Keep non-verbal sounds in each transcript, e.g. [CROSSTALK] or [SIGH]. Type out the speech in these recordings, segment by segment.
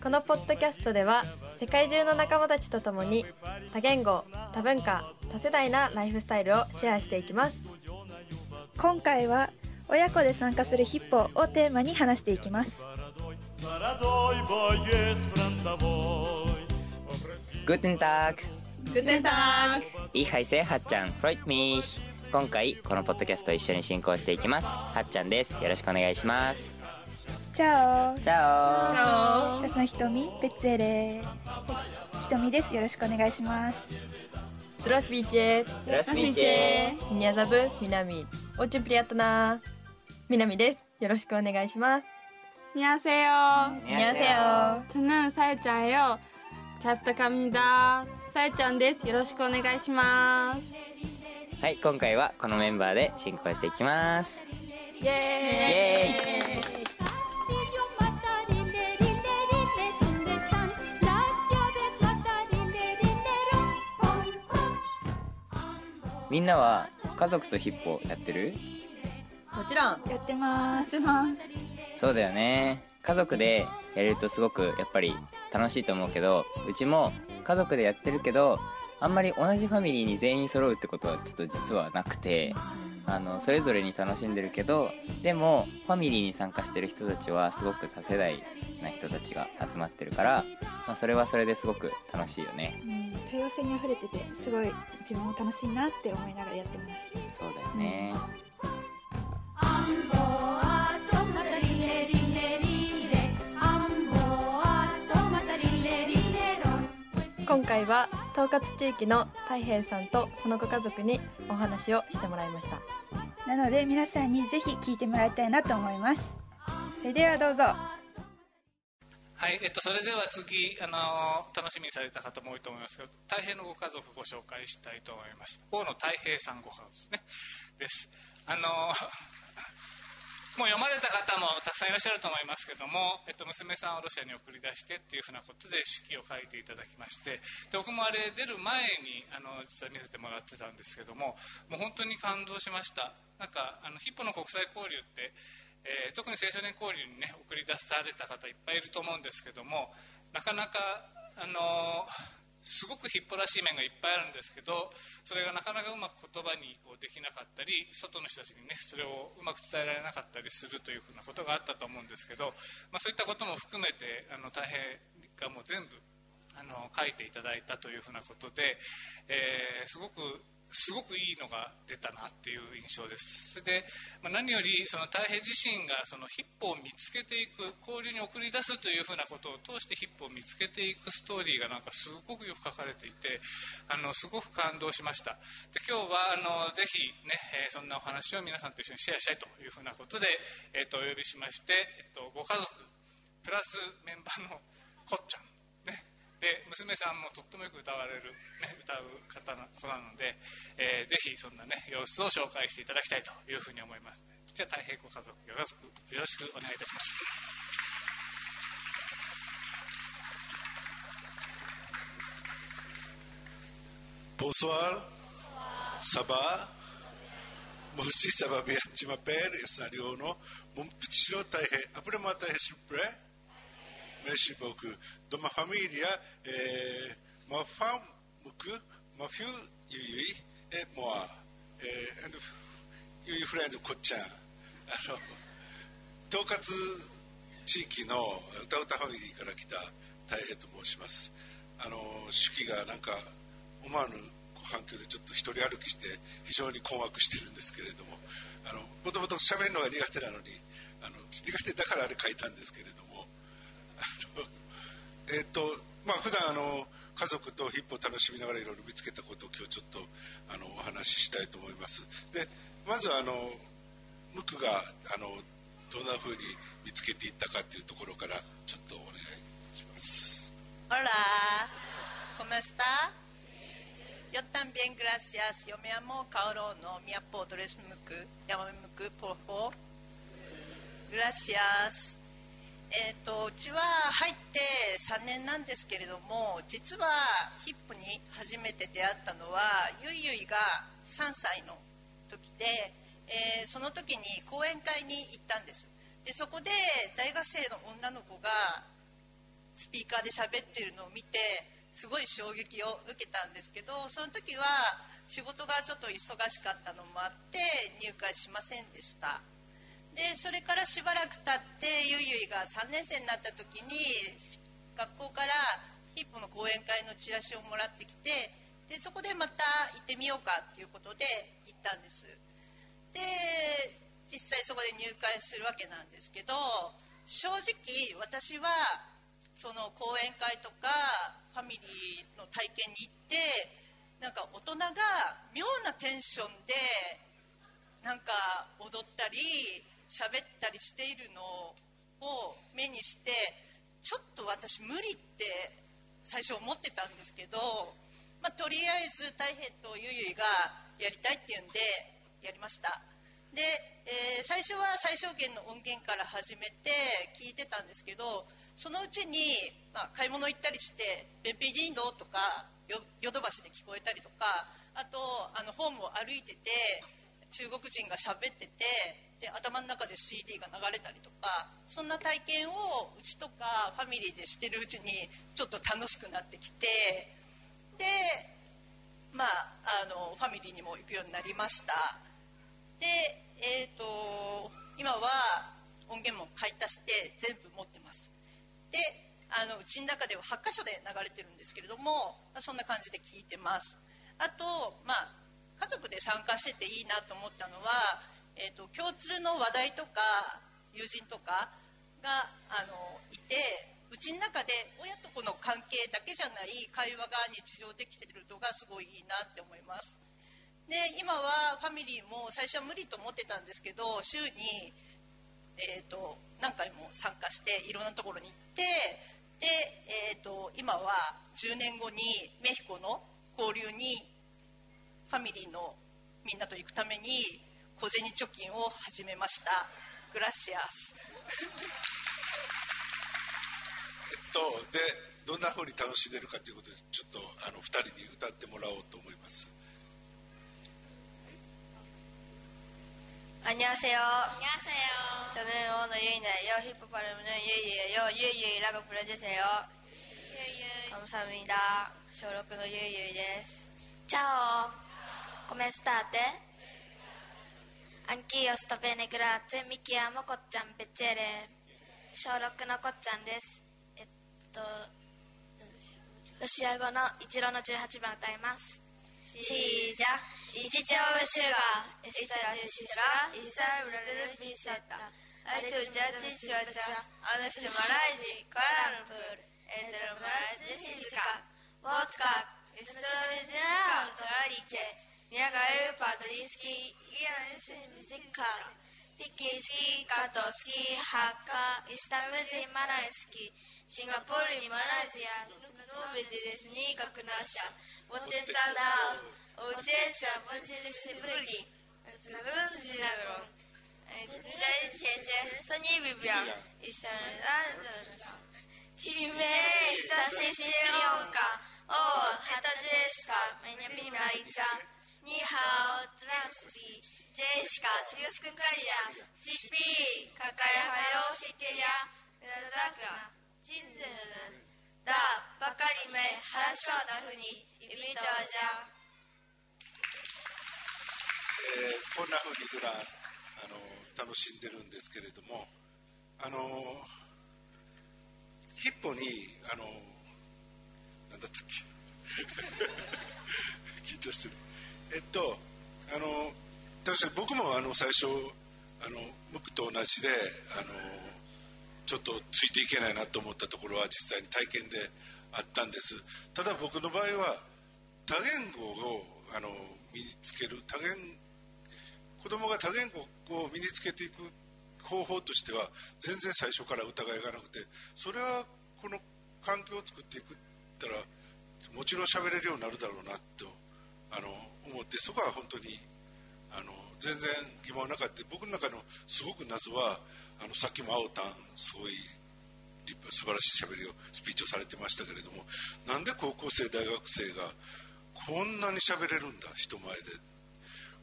このポッドキャストでは世界中の仲間たちと共に多言語多文化多世代なライフスタイルをシェアしていきます。今回は親子で参加するヒッポをテーマに話していきます。Guten Tag! グテンター Ich heiße はっちゃん Freut mich! 今回このポッドキャスト一緒に進行していきます。はっちゃんです。よろしくお願いします。チャオ。チャオ。チャオ。私のひとッツェレです。よろしくお願いします。トラスビーチェトラスビーチェニザブミナミ。オチュプリアットナミナミです。よろしくお願いします。にゃせよにゃせよちぬさえちゃんよ。チャプタカミダさえちゃんです。よろしくお願いします。はい今回はこのメンバーで進行していきます。イエーイ。イエーイみんなは家族とヒッポやってる？もちろん。やってます。そうだよね。家族でやれるとすごくやっぱり楽しいと思うけどうちも家族でやってるけどあんまり同じファミリーに全員揃うってことはちょっと実はなくてあのそれぞれに楽しんでるけどでもファミリーに参加してる人たちはすごく多世代な人たちが集まってるから、まあ、それはそれですごく楽しいよね。うん多様性にあふれててすごい自分も楽しいなって思いながらやってます。そうだよね、今回は統括地域の太平さんとそのご家族にお話をしてもらいましたなので皆さんにぜひ聞いてもらいたいなと思いますそれではどうぞはい、えっと、それでは次、あの楽しみにされた方も多いと思いますけど、太平のご家族ご紹介したいと思います。大野太平さんご家族ですね。です。あのもう読まれた方もたくさんいらっしゃると思いますけども、えっと、娘さんをロシアに送り出してっていうふうなことで手記を書いていただきましてで僕もあれ出る前にあの実は見せてもらってたんですけどももう本当に感動しました。なんかあのヒッポの国際交流ってえー特に青少年交流にね送り出された方いっぱいいると思うんですけどもなかなかあのすごく引っ張らしい面がいっぱいあるんですけどそれがなかなかうまく言葉にこうできなかったり外の人たちにねそれをうまく伝えられなかったりするというふうなことがあったと思うんですけど、まあ、そういったことも含めてあの大変がもう全部あの書いていただいたというふうなことで、えーすごくすごくいいのが出たなっていう印象です。で、まあ、何よりその太平自身がそのヒッポを見つけていく交流に送り出すというふうなことを通してヒッポを見つけていくストーリーがなんかすごくよく書かれていてあのすごく感動しました。で今日はあのぜひね、えーそんなお話を皆さんと一緒にシェアしたいというふうなことで、えーとお呼びしまして、えっとご家族プラスメンバーのこっちゃん。ね。娘さんもとってもよく歌われる、歌う方の子なので、ぜひそんな、ね、様子を紹介していただきたいというふうに思います。じゃあた太平ご家族よろ,しくよろしくお願いいたします。ボスワサバもしサバビアチマペールやサリオのモンプチの太平アプレマ太平シュプレー ma femme, Muku, ma fille, Yui, et moi. Et un Yui friend, Ko-chan. あの統括地域の歌うたファミリーから来た大平と申します。あの手記がなんか思わぬ反響でちょっと一人歩きして非常に困惑してるんですけれども。あのもともと喋るのが苦手なのにあの苦手だからあれ書いたんですけれども。えっ、とまあ普段あの家族とヒップを楽しみながらいろいろ見つけたことを今日ちょっとあのお話ししたいと思いますでまずはあのムクがあのどんなふうに見つけていったかというところからちょっとお願いします Hola, ¿cómo está? Yo también, gracias. Yo me llamo Kaoru no mi apodo es Muku. Llámame Muku, por favor. Gracias. えー、とうちは入って3年なんですけれども実はヒップに初めて出会ったのはゆいゆいが3歳の時で、えーその時に講演会に行ったんです。でそこで大学生の女の子がスピーカーで喋ってるのを見てすごい衝撃を受けたんですけどその時は仕事がちょっと忙しかったのもあって入会しませんでした。でそれからしばらく経ってゆいゆいが3年生になった時に学校からヒッポの講演会のチラシをもらってきてでそこでまた行ってみようかっていうことで行ったんです。で実際そこで入会するわけなんですけど正直私はその講演会とかファミリーの体験に行ってなんか大人が妙なテンションでなんか踊ったり喋ったりしているのを目にしてちょっと私無理って最初思ってたんですけど、まあ、とりあえず大平とゆいゆいがやりたいっていうんでやりました。で、えー最初は最小限の音源から始めて聞いてたんですけどそのうちに、まあ、買い物行ったりして「ベンピディンド」とかヨドバシで聞こえたりとかあとあのホームを歩いてて中国人が喋っててで頭の中で CD が流れたりとかそんな体験をうちとかファミリーでしてるうちにちょっと楽しくなってきてでまああのファミリーにも行くようになりました。でえっ、と今は音源も買い足して全部持ってます。であのうちの中では8箇所で流れてるんですけれども、そんな感じで聞いてます。あとまあ家族で参加してていいなと思ったのは、えー、と共通の話題とか友人とかがあのいてうちの中で親と子の関係だけじゃない会話が日常できてるのがすごいいいなって思います。で今はファミリーも最初は無理と思ってたんですけど週に、えー、と何回も参加していろんなところに行ってで、えー、と今は10年後にメヒコの交流にファミリーのみんなと行くために小銭貯金を始めましたグラシアス[LAUGHS] えっとでどんな風に楽しんでるかということでちょっとあの2人に歌ってもらおうと思います 안녕하세요. 안녕하세요. 저는 오늘 유인이에요. 힙합하려면 유이예요. 유이유이라고 불러주세요. 유이유이. 감사합니다. 저로크의 유이유이 です. Ciao, Come state? Anch'io sto bene, grazie. Mi chiamo Kochan, piacere. 小6のこっちゃんです。えっと、ロシア語のイチローの18番歌います。シージャ、イチチョウシュガー、エスタラシスラ、イサブラルルピセッタ。アイトジャチチョウチャ、あの人マライジ、カランプール、エンドルマライジシズカ、ウォッカ、エストロリナー、トラリチェ。Miagael Padrinski, Ian Mizika, Tikiski, Katoski, Haka, Istanbul Malayski, Singapore Malaysia, Nubid Disney Kakunasha, Woteta Dao, Ojecha, Woteta Sibuli, Nagun Zinagon, Tony Vivian, Istanbul, Kirime, Stasi Sirionka, O, Hatajeshka, Menyapina Icha, ニハオ、トランスリー、ジェシカ、ツユスクンア、チッピー、カカヤハヨシケヤ、ラザクラ、チンズ、ハラショダフ、トアジャ。え、こんなふうに普段あの楽しんでるんですけれどもあのヒッポにあのなんだったっけ [LAUGHS] 緊張してる。えっとあの確かに僕もあの最初あのムクと同じであのちょっとついていけないなと思ったところは実際に体験であったんです。ただ僕の場合は多言語をあの身につける多言子供が多言語を身につけていく方法としては全然最初から疑いがなくてそれはこの環境を作っていくったらもちろん喋れるようになるだろうなとあの思ってそこは本当にあの全然疑問はなかった。僕の中のすごく謎はあのさっきも青タンすごい立派素晴らしい喋りをスピーチをされてましたけれどもなんで高校生大学生がこんなに喋れるんだ人前で。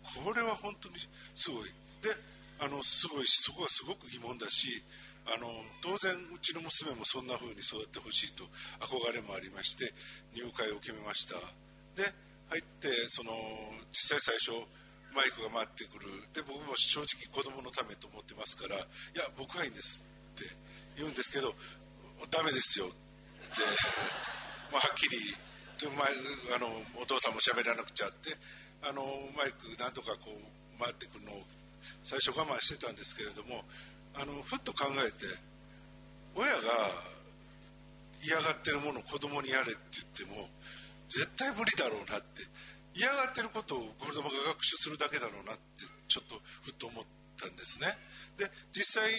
これは本当にすごい。であのすごいしそこがすごく疑問だしあの当然うちの娘もそんな風に育ってほしいと憧れもありまして入会を決めました。で入ってその実際最初マイクが回ってくる。で僕も正直子供のためと思ってますから「いや僕はいいんです」って言うんですけど「ダメですよ」って [LAUGHS] まあはっきりあのお父さんも喋らなくちゃってあのマイクなんとかこう回ってくるのを最初我慢してたんですけれどもあのふっと考えて親が嫌がってるものを子供にやれって言っても絶対無理だろうなって。嫌がってることを子供が学習するだけだろうなってちょっとふっと思ったんですね。で実際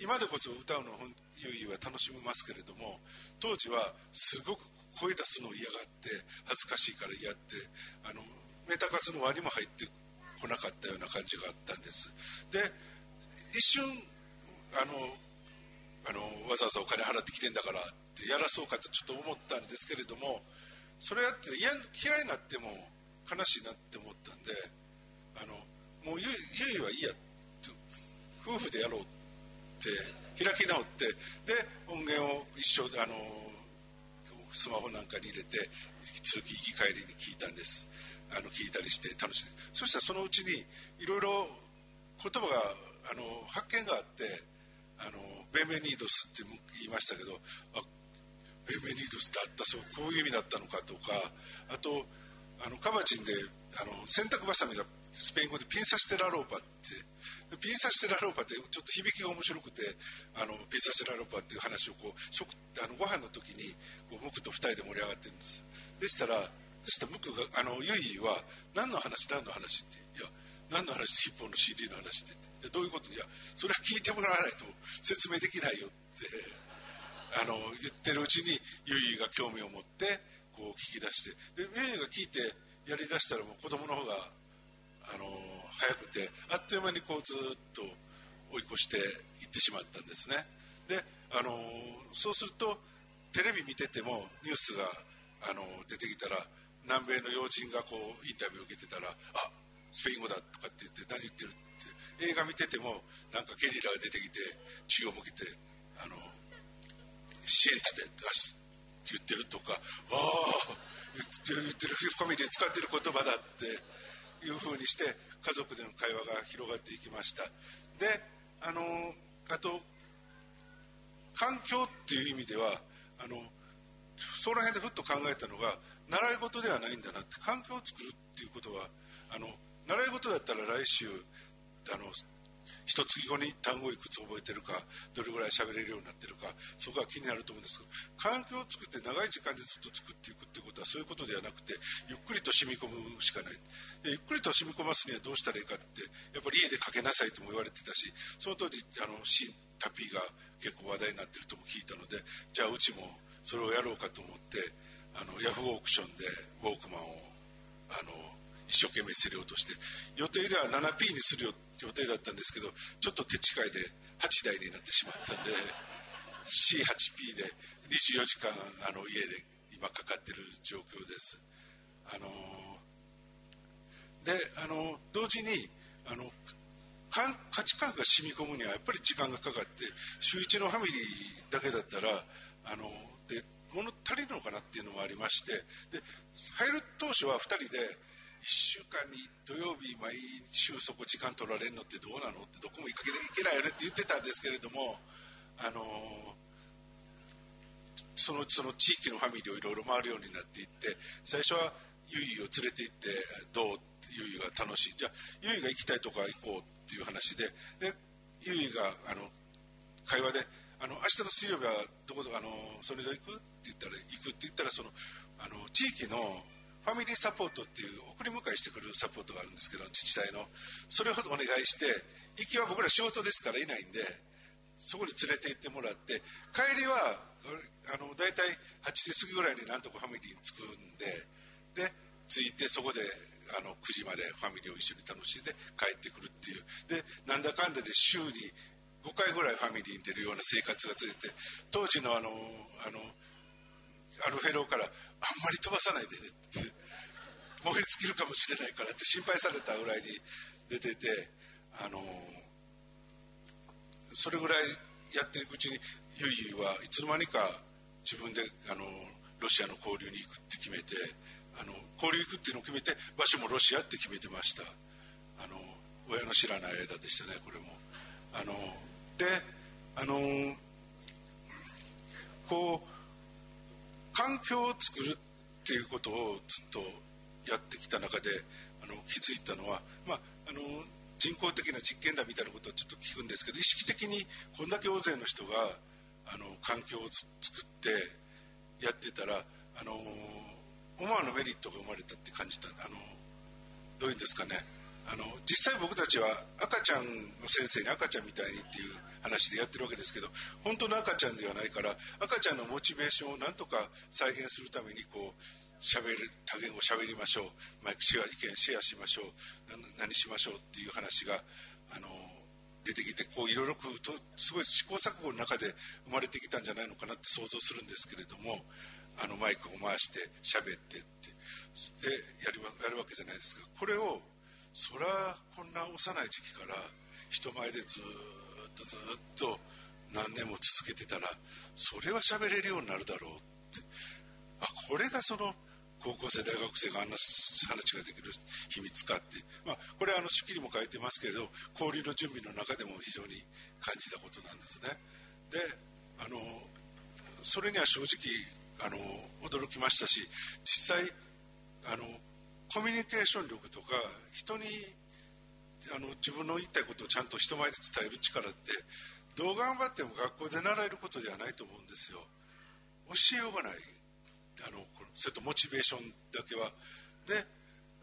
今でこそ歌うの優位は楽しめますけれども当時はすごく声出すの嫌がって恥ずかしいから嫌ってあのメタ活の輪にも入ってこなかったような感じがあったんです。で一瞬あのあのわざわざお金払ってきてんだからってやらそうかとちょっと思ったんですけれどもそれやって嫌嫌いになっても悲しいなって思ったんであのもうゆゆいはいいや夫婦でやろうって開き直ってで音源を一緒あのスマホなんかに入れて通勤行き帰りに聞いたんです。あの聞いたりして楽しんでそしたらそのうちにいろいろ言葉があの発見があってあのベンベニードスって言いましたけどあベンベニドスってあったそうこういう意味だったのかとかあとあのカバチンであの洗濯ばさみがスペイン語でピンサシテラローパってピンサシテラローパってちょっと響きが面白くてあのピンサシテラローパっていう話をこう食あのご飯の時にこうムクと2人で盛り上がってるんです。でしたらそしたらムクがあのユイは何の話何の話っていや何の話ヒッポーの CD の話ってどういうこと？いやそれは聞いてもらわないと説明できないよって。あの言ってるうちにユイが興味を持ってこう聞き出してでユイが聞いてやりだしたらもう子供の方があの早くてあっという間にこうずっと追い越していってしまったんですね。であのそうするとテレビ見ててもニュースがあの出てきたら南米の要人がこうインタビューを受けてたらあスペイン語だとかって言って何言ってるって映画見ててもなんかゲリラが出てきて血を向けてあの支援立てって言ってるとかああ言ってる言ってるファミリーで使ってる言葉だっていうふうにして家族での会話が広がっていきました。であのあと環境っていう意味ではあのその辺でふっと考えたのが習い事ではないんだなって環境を作るっていうことはあの習い事だったら来週あの一月後に単語いくつ覚えてるかどれぐらい喋れるようになってるかそこが気になると思うんですけど環境を作って長い時間でずっと作っていくっていうことはそういうことではなくてゆっくりと染み込むしかない。ゆっくりと染み込ますにはどうしたらいいかってやっぱり家でかけなさいとも言われてたしその当時あの新タピーが結構話題になってるとも聞いたのでじゃあうちもそれをやろうかと思ってあのヤフーオークションでウォークマンをあの一生懸命競り落として予定では 7P にするよ予定だったんですけどちょっと手違いで8台になってしまったんで C8P で24時間あの家で今かかってる状況です。あのであの同時にあの価値観が染み込むにはやっぱり時間がかかって週1のファミリーだけだったらあので物足りるのかなっていうのもありましてで入る当初は2人で1週間に土曜日毎週そこ時間取られるのってどうなのってどこも行かなきゃいけないよねって言ってたんですけれどもあのそのその地域のファミリーをいろいろ回るようになっていって最初はゆいを連れて行ってどうってゆいが楽しい。じゃあゆいが行きたいとこは行こうっていう話ででゆいがあの会話であの明日の水曜日はどこどこあのそれで行くって言ったら行くって言ったらそのあの地域のファミリーサポートっていう送り迎えしてくるサポートがあるんですけど自治体の。それほどお願いして行きは僕ら仕事ですからいないんでそこに連れて行ってもらって帰りはあの大体8時過ぎぐらいになんとかファミリーに着くんでで着いてそこであの9時までファミリーを一緒に楽しんで帰ってくるっていう。でなんだかんだで週に5回ぐらいファミリーに出るような生活が続いて当時のあのあのアルフェローからあんまり飛ばさないでねって燃え尽きるかもしれないからって心配されたぐらいに出ててあのそれぐらいやっていくうちにユイユイはいつの間にか自分であのロシアの交流に行くって決めてあの交流行くっていうのを決めて場所もロシアって決めてました。あの親の知らない間でしたねこれも。あのであのこう環境を作るっていうことをずっとやってきた中であの気づいたのは、まあ、あの人工的な実験だみたいなことはちょっと聞くんですけど意識的にこんだけ大勢の人があの環境を作ってやってたらあの思わぬメリットが生まれたって感じたあのどういうんですかね。あの実際僕たちは赤ちゃんの先生に赤ちゃんみたいにっていう話でやってるわけですけど本当の赤ちゃんではないから赤ちゃんのモチベーションをなんとか再現するためにこう喋る多言語喋りましょう。マイクシェア意見シェアしましょう。何しましょうっていう話があの出てきてこういろいろとすごい試行錯誤の中で生まれてきたんじゃないのかなって想像するんですけれどもあのマイクを回して喋ってってでやるやるわけじゃないですかこれをそらこんな幼い時期から人前でずっとずっと何年も続けてたらそれは喋れるようになるだろうって。あこれがその高校生大学生があんな話ができる秘密かって、まあ、これはあの手記にも書いてますけれど交流の準備の中でも非常に感じたことなんですね。であのそれには正直あの驚きましたし実際あのコミュニケーション力とか人にあの自分の言いたいことをちゃんと人前で伝える力ってどう頑張っても学校で習えることではないと思うんですよ。教えようがない。あのそれとモチベーションだけは。で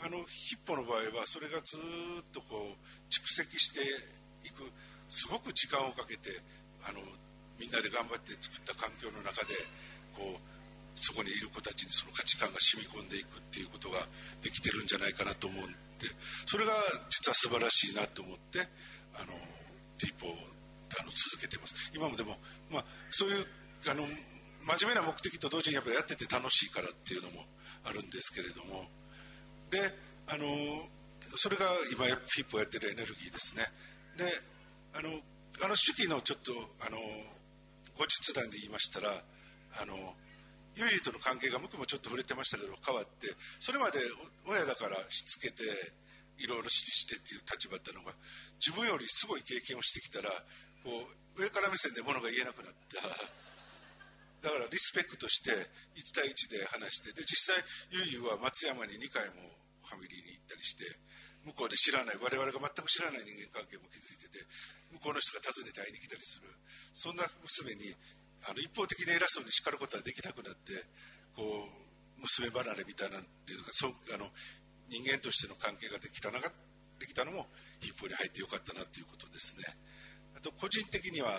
あのヒッポの場合はそれがずっとこう蓄積していく。すごく時間をかけてあのみんなで頑張って作った環境の中でこうそこにいる子たちにその価値観が染み込んでいくっていうことができてるんじゃないかなと思うんでそれが実は素晴らしいなと思ってあのティーポをあの続けてます。今もでも、まあ、そういうあの真面目な目的と同時にやっぱやってて楽しいからっていうのもあるんですけれどもであのそれが今ヒップをやってるエネルギーですね。であのあの手記のちょっとあの後日談で言いましたらあのユイとの関係が僕もちょっと触れてましたけど変わってそれまで親だからしつけていろいろ指示してっていう立場だったのが自分よりすごい経験をしてきたらこう上から目線でものが言えなくなった。[LAUGHS] だからリスペクトして1対1で話してで実際ゆいゆは松山に2回もファミリーに行ったりして向こうで知らない我々が全く知らない人間関係も築いてて向こうの人が訪ねて会いに来たりする。そんな娘にあの一方的に偉そうに叱ることはできなくなってこう娘離れみたいなっていうかそあの人間としての関係ができたなできたのもヒップに入ってよかったなということですね。あと個人的には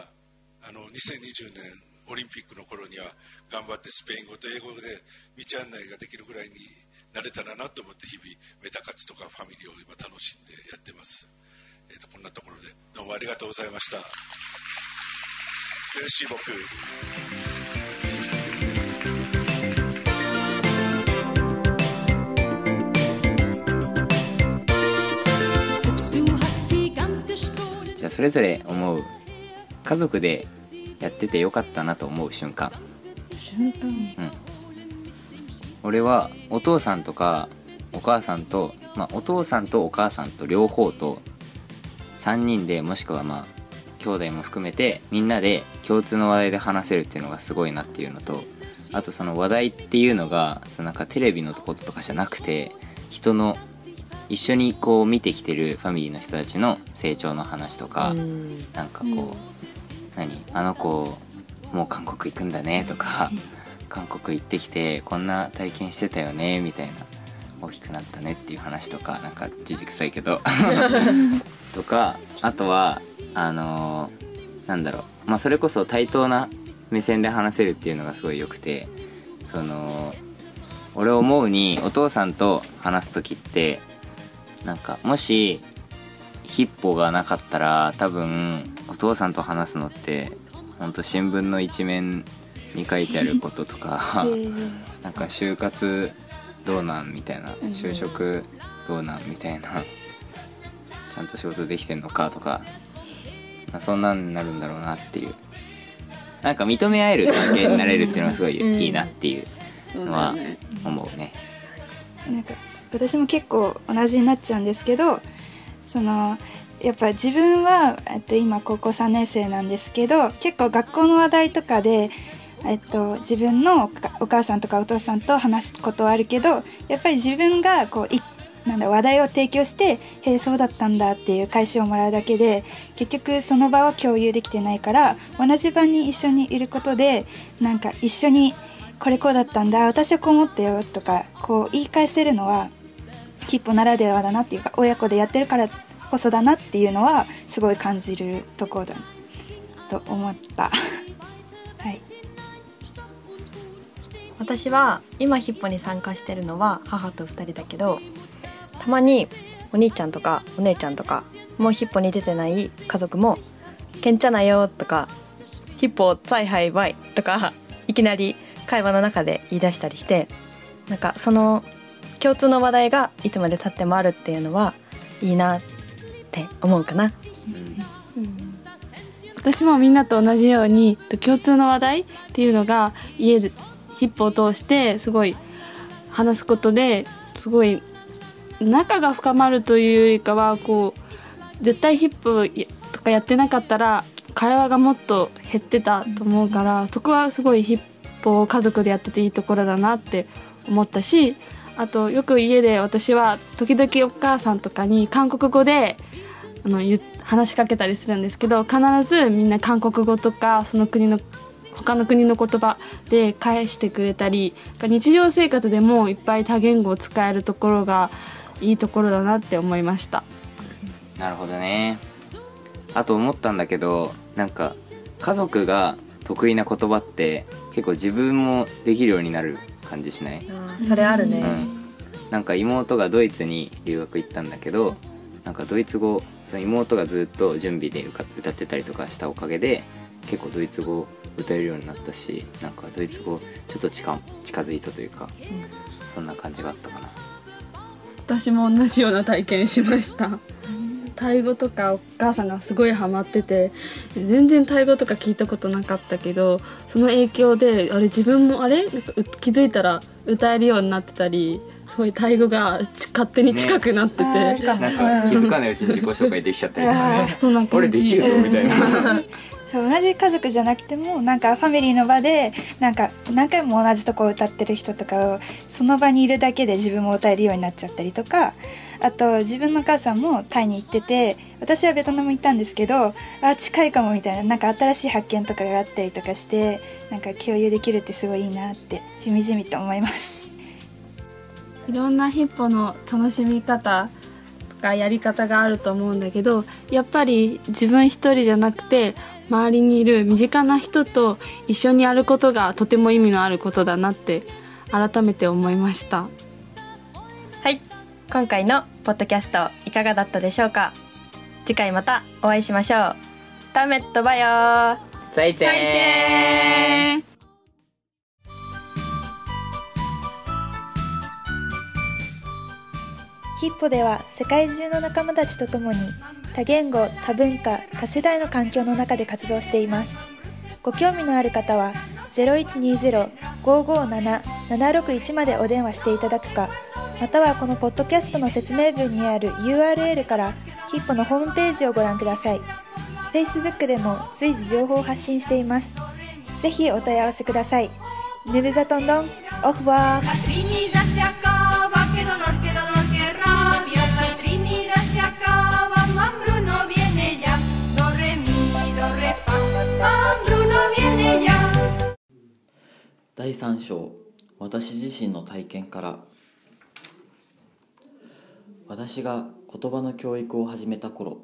あの2020年オリンピックの頃には頑張ってスペイン語と英語で道案内ができるぐらいになれたらなと思って日々メタ活とかファミリーを今楽しんでやってます、えーと、こんなところでどうもありがとうございました。メルシーボクじゃあそれぞれ思う。家族でやっててよかったなと思う瞬間。瞬間。うん。俺はお父さんとかお母さんと、まあ、お父さんとお母さんと両方と3人でもしくはまあ兄弟も含めてみんなで共通の話題で話せるっていうのがすごいなっていうのとあとその話題っていうのがそのなんかテレビのこととかじゃなくて人の一緒にこう見てきてるファミリーの人たちの成長の話とかなんかこう何あの子もう韓国行くんだねとか韓国行ってきてこんな体験してたよねみたいな大きくなったねっていう話とかなんかじじくさいけど。[LAUGHS] とかあとはあのーなんだろう。まあそれこそ対等な目線で話せるっていうのがすごい良くてその俺思うにお父さんと話す時ってなんかもしヒッポがなかったら多分お父さんと話すのってほんと新聞の一面に書いてあることとか [LAUGHS] [LAUGHS] なんか就活どうなんみたいな就職どうなんみたいなちゃんと仕事できてんのかとかまあ、そんなんになるんだろうなっていう。なんか認め合える関係になれるっていうのはすごいいいなっていうのは思うね。なんか私も結構同じになっちゃうんですけどそのやっぱ自分は、えっと、今高校3年生なんですけど結構学校の話題とかで、えっと、自分のお母さんとかお父さんと話すことはあるけどやっぱり自分がこういなんだ話題を提供して「へえそうだったんだ」っていう返しをもらうだけで結局その場を共有できてないから同じ場に一緒にいることでなんか一緒に「これこうだったんだ私はこう思ったよ」とかこう言い返せるのはキッポならではだなっていうか親子でやってるからこそだなっていうのはすごい感じるところだと思った。[LAUGHS] はい。私は今ヒッポに参加してるのは母と2人だけどたまにお兄ちゃんとかお姉ちゃんとかもうヒッポに出てない家族も「けんちゃなよ」とか「ヒッポツイハイバイ」とかいきなり会話の中で言い出したりしてなんかその共通の話題がいつまでたってもあるっていうのはいいなって思うかな。私もみんなと同じように共通の話題っていうのが家でヒップを通してすごい話すことですごい仲が深まるというよりかはこう絶対ヒップとかやってなかったら会話がもっと減ってたと思うからそこはすごいヒップを家族でやってていいところだなって思ったしあとよく家で私は時々お母さんとかに韓国語であの話しかけたりするんですけど必ずみんな韓国語とかその国の他の国の言葉で返してくれたり日常生活でもいっぱい多言語を使えるところがいいところだなって思いました。なるほどね。あと思ったんだけどなんか家族が得意な言葉って結構自分もできるようになる感じしない、それあるね、うん、なんか妹がドイツに留学行ったんだけどなんかドイツ語その妹がずっと準備で歌ってたりとかしたおかげで結構ドイツ語歌えるようになったしなんかドイツ語ちょっと近近づいたというか、うん、そんな感じがあったかな私も同じような体験しました。タイ語とかお母さんがすごいハマってて全然タイ語とか聞いたことなかったけどその影響であれ自分もあれ？なんか気づいたら歌えるようになってたりすごいタイ語が勝手に近くなってて、ね、なんか気づかないうちに自己紹介できちゃったりとかね。[LAUGHS] そんな俺できるぞみたいな [LAUGHS] そう同じ家族じゃなくてもなんかファミリーの場でなんか何回も同じとこ歌ってる人とかをその場にいるだけで自分も歌えるようになっちゃったりとかあと自分の母さんもタイに行ってて私はベトナム行ったんですけどあ近いかもみたいななんか新しい発見とかがあったりとかしてなんか共有できるってすごいいいなってしみじみと思います。いろんなヒッポの楽しみ方とかやり方があると思うんだけどやっぱり自分一人じゃなくて周りにいる身近な人と一緒にやることがとても意味のあることだなって改めて思いました。はい。今回のポッドキャストいかがだったでしょうか？次回またお会いしましょう。タメットバイヨ再见ヒッポでは世界中の仲間たちと共に多言語、多文化、多世代の環境の中で活動しています。ご興味のある方は0120-557-761までお電話していただくか、またはこのポッドキャストの説明文にある URL からヒッポのホームページをご覧ください。Facebook でも随時情報を発信しています。ぜひお問い合わせください。ヌブザトンドン、オフワー。第3章私自身の体験から。私が言葉の教育を始めた頃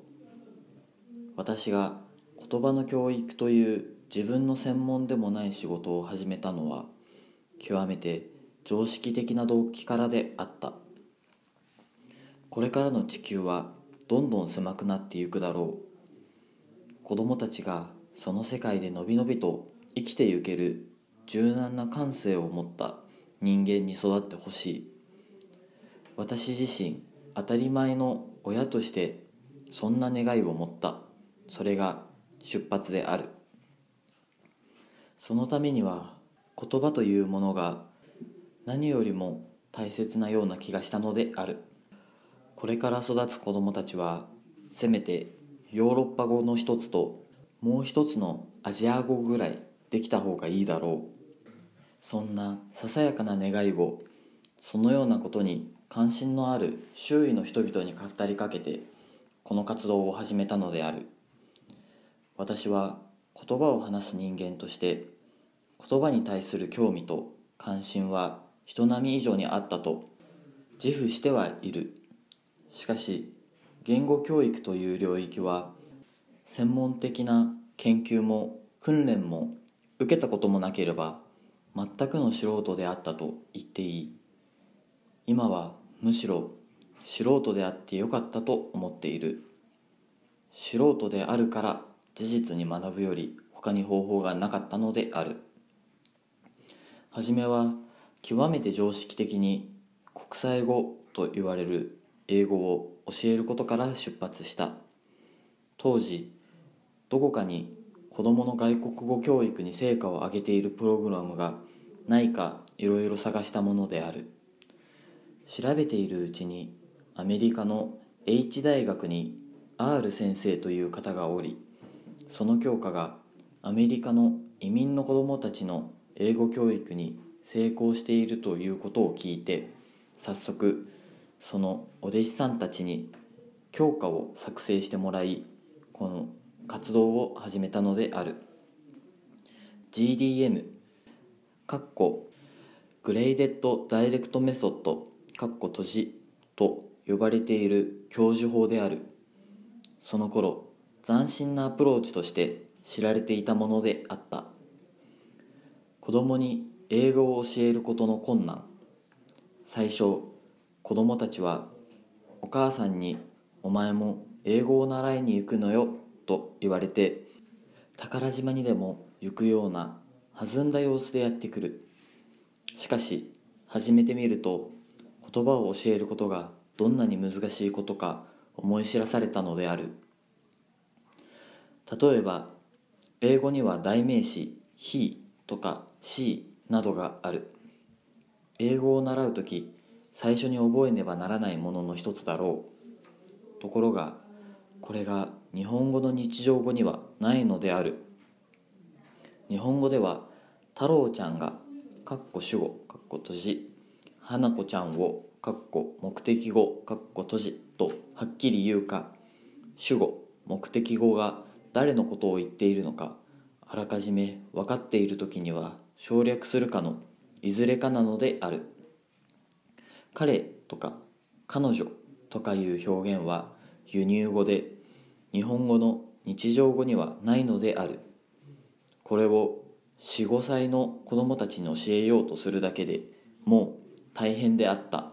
私が言葉の教育という自分の専門でもない仕事を始めたのは極めて常識的な動機からであった。これからの地球はどんどん狭くなっていくだろう。子供たちがその世界でのびのびと生きてゆける柔軟な感性を持った人間に育ってほしい。私自身当たり前の親としてそんな願いを持った。それが出発である。そのためには言葉というものが何よりも大切なような気がしたのである。これから育つ子供たちはせめてヨーロッパ語の一つともう一つのアジア語ぐらいできた方がいいだろう。そんなささやかな願いをそのようなことに関心のある周囲の人々に語りかけてこの活動を始めたのである。私は言葉を話す人間として言葉に対する興味と関心は人並み以上にあったと自負してはいる。しかし言語教育という領域は専門的な研究も訓練も受けたこともなければ全くの素人であったと言っていい。今はむしろ素人であってよかったと思っている。素人であるから事実に学ぶより他に方法がなかったのである。はじめは極めて常識的に国際語と言われる英語を教えることから出発した。当時どこかに子どもの外国語教育に成果を上げているプログラムがないかいろいろ探したものである。調べているうちにアメリカの H 大学に R 先生という方がおりその教科がアメリカの移民の子どもたちの英語教育に成功しているということを聞いて早速そのお弟子さんたちに教科を作成してもらいこの活動を始めたのである。GDM かっこ Graded Direct Method かっこ閉じと呼ばれている教授法である。その頃斬新なアプローチとして知られていたものであった。子供に英語を教えることの困難。最初子供たちはお母さんに「お前も英語を習いに行くのよ」と言われて宝島にでも行くような弾んだ様子でやってくる。しかし始めてみると言葉を教えることがどんなに難しいことか思い知らされたのである。例えば英語には代名詞「he」とか「she」などがある。英語を習う時最初に覚えねばならないものの一つだろう。ところがこれが日本語の日常語にはないのである。日本語では太郎ちゃんがかっこ主語かっこ閉じ。花子ちゃんをかっこ目的語かっこ閉じ。とはっきり言うか主語目的語が誰のことを言っているのかあらかじめ分かっている時には省略するかのいずれかなのである。彼とか彼女とかいう表現は輸入語で日本語の日常語にはないのである。これを45歳の子供たちに教えようとするだけでもう大変であった。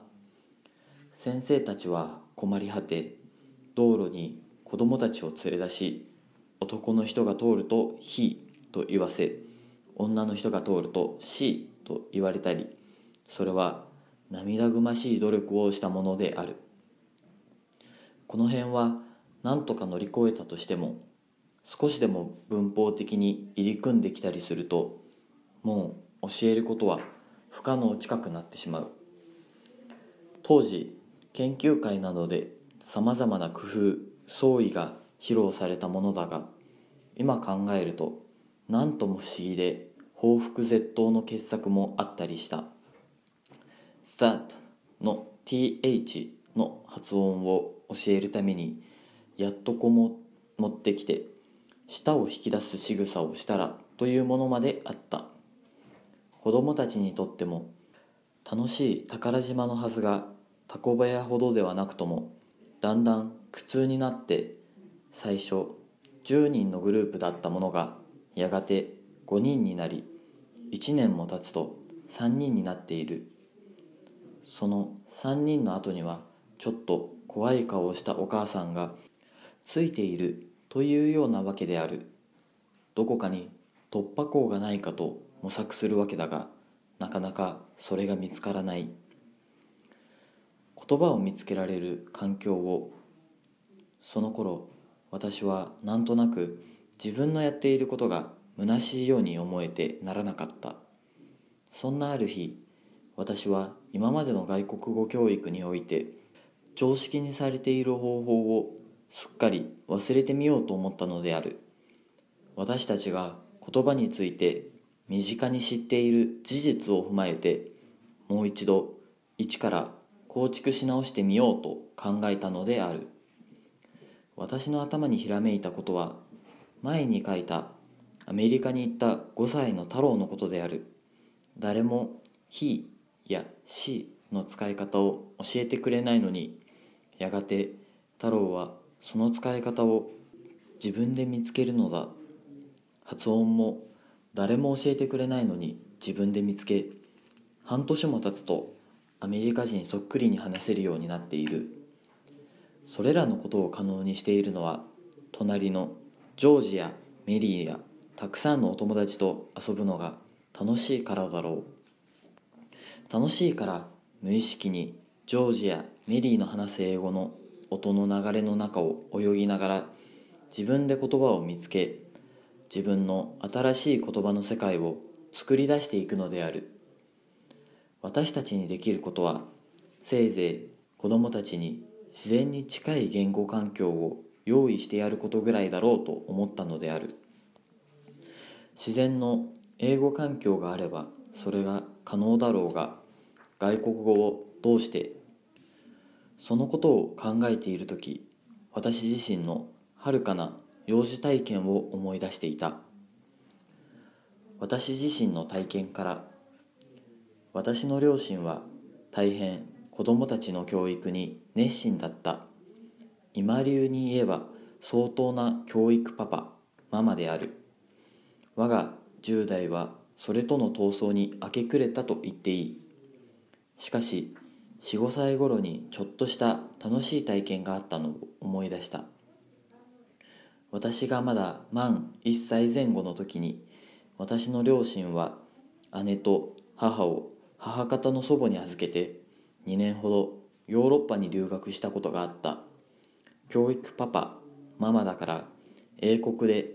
先生たちは困り果て道路に子供たちを連れ出し男の人が通ると「he」と言わせ女の人が通ると「she」と言われたりそれは涙ぐましい努力をしたものである。この辺は何とか乗り越えたとしても少しでも文法的に入り組んできたりするともう教えることは不可能近くなってしまう。当時研究会などでさまざまな工夫創意が披露されたものだが今考えると何とも不思議で報復絶倒の傑作もあったりした。That の th の発音を教えるためにやっとこも持ってきて舌を引き出す仕草をしたらというものまであった。子供たちにとっても楽しい宝島のはずがタコ部屋ほどではなくともだんだん苦痛になって最初10人のグループだったものがやがて5人になり1年も経つと3人になっている。その3人の後にはちょっと怖い顔をしたお母さんがついているというようなわけである。どこかに突破口がないかと模索するわけだがなかなかそれが見つからない。言葉を見つけられる環境をその頃私はなんとなく自分のやっていることが虚しいように思えてならなかった。そんなある日私は今までの外国語教育において常識にされている方法をすっかり忘れてみようと思ったのである。私たちが言葉について身近に知っている事実を踏まえてもう一度一から構築し直してみようと考えたのである。私の頭にひらめいたことは前に書いたアメリカに行った5歳の太郎のことである。誰も「he」や「し」の使い方を教えてくれないのにやがて太郎はその使い方を自分で見つけるのだ。発音も誰も教えてくれないのに自分で見つけ半年も経つとアメリカ人そっくりに話せるようになっている。それらのことを可能にしているのは隣のジョージやメリーやたくさんのお友達と遊ぶのが楽しいからだろう。楽しいから無意識にジョージやメリーの話す英語の音の流れの中を泳ぎながら自分で言葉を見つけ自分の新しい言葉の世界を作り出していくのである。私たちにできることはせいぜい子供たちに自然に近い言語環境を用意してやることぐらいだろうと思ったのである。自然の英語環境があればそれが可能だろうが外国語をどうしてそのことを考えている時私自身の遥かな幼児体験を思い出していた。私自身の体験から私の両親は大変子供たちの教育に熱心だった。今流に言えば相当な教育パパママである。我が10代はそれとの闘争に明け暮れたと言っていい。しかし45歳頃にちょっとした楽しい体験があったのを思い出した。私がまだ満1歳前後の時に私の両親は姉と母を母方の祖母に預けて2年ほどヨーロッパに留学したことがあった。教育パパママだから英国で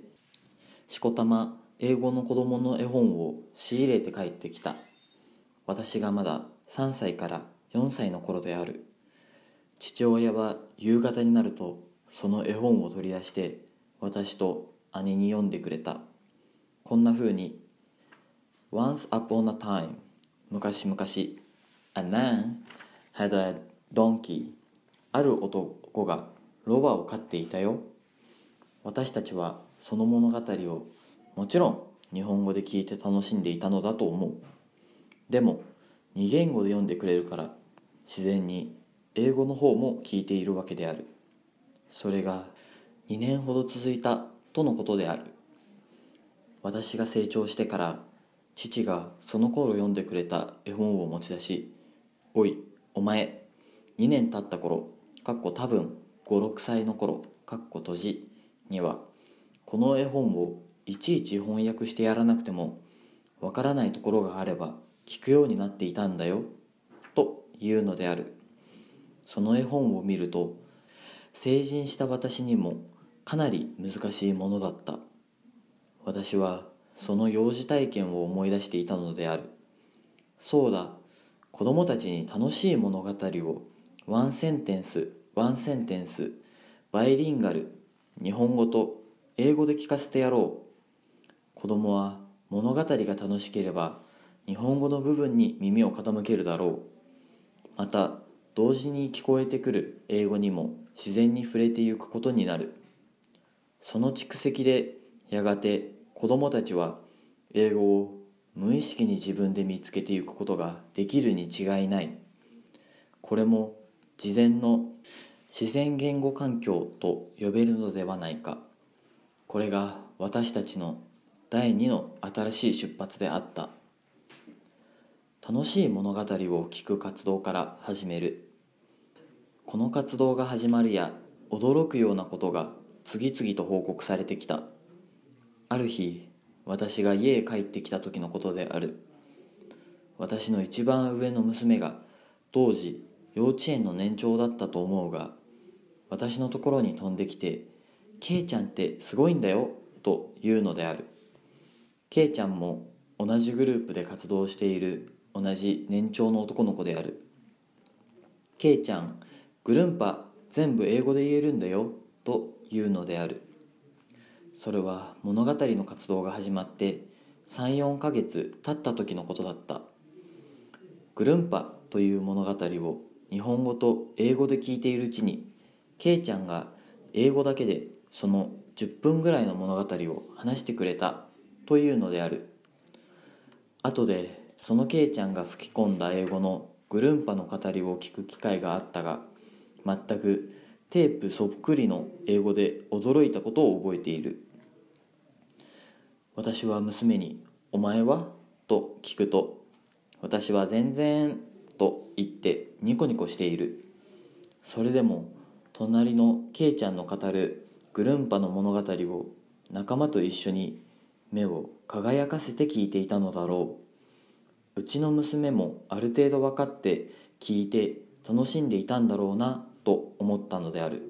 しこたま英語の子供の絵本を仕入れて帰ってきた。私がまだ3歳から4歳の頃である。父親は夕方になるとその絵本を取り出して私と姉に読んでくれた。こんな風に Once upon a time 昔々 A man had a donkey ある男がロバを飼っていたよ。私たちはその物語をもちろん日本語で聞いて楽しんでいたのだと思う。でも2言語で読んでくれるから自然に英語の方も聞いているわけである。それが2年ほど続いたとのことである。私が成長してから父がその頃読んでくれた絵本を持ち出し「おいお前2年経った頃かっこ多分56歳の頃かっこ閉じにはこの絵本をいちいち翻訳してやらなくてもわからないところがあれば聞くようになっていたんだよというのである。その絵本を見ると成人した私にもかなり難しいものだった。私はその幼児体験を思い出していたのである。そうだ子供たちに楽しい物語を one sentence one sentenceバイリンガル日本語と英語で聞かせてやろう。子供は物語が楽しければ日本語の部分に耳を傾けるだろう。また同時に聞こえてくる英語にも自然に触れていくことになる。その蓄積でやがて子供たちは英語を無意識に自分で見つけていくことができるに違いない。これも事前の自然言語環境と呼べるのではないか。これが私たちの第2の新しい出発であった。楽しい物語を聞く活動から始める。この活動が始まるや驚くようなことが次々と報告されてきた。ある日私が家へ帰ってきた時のことである。私の一番上の娘が当時幼稚園の年長だったと思うが私のところに飛んできて「ケイちゃんってすごいんだよ」というのである。K ちゃんも同じグループで活動している同じ年長の男の子である。K ちゃんグルンパ全部英語で言えるんだよというのである。それは物語の活動が始まって34ヶ月経った時のことだった。グルンパという物語を日本語と英語で聞いているうちに K ちゃんが英語だけでその10分ぐらいの物語を話してくれたというのである。後でその K ちゃんが吹き込んだ英語のグルンパの語りを聞く機会があったが全くテープそっくりの英語で驚いたことを覚えている私は娘に「お前は?」と聞くと「私は全然」と言ってニコニコしている。それでも隣のケイちゃんの語るグルンパの物語を仲間と一緒に目を輝かせて聞いていたのだろう。うちの娘もある程度分かって聞いて楽しんでいたんだろうなと思ったのである。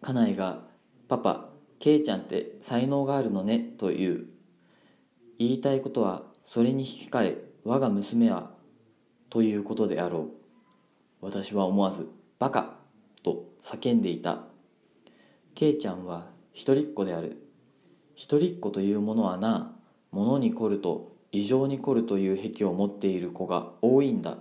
家内が「パパケイちゃんって才能があるのね」と言う言いたいことはそれに引き換え我が娘はということであろう私は思わず「バカ!」と叫んでいた。ケイちゃんは一人っ子である。一人っ子というものはな物に凝ると異常に凝るという癖を持っている子が多いんだ。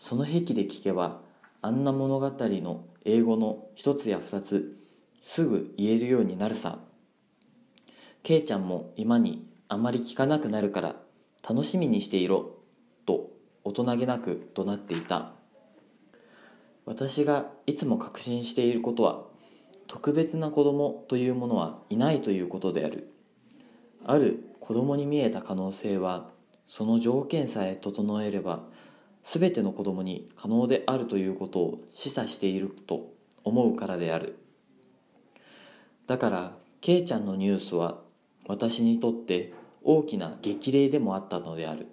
その癖で聞けばあんな物語の英語の一つや二つすぐ言えるようになるさ。ケイちゃんも今にあまり聞かなくなるから楽しみにしていろと大人げなく怒鳴っていた。私がいつも確信していることは特別な子供というものはいないということである。ある子供に見えた可能性はその条件さえ整えれば全ての子供に可能であるということを示唆していると思うからである。だからケイちゃんのニュースは私にとって大きな激励でもあったのである。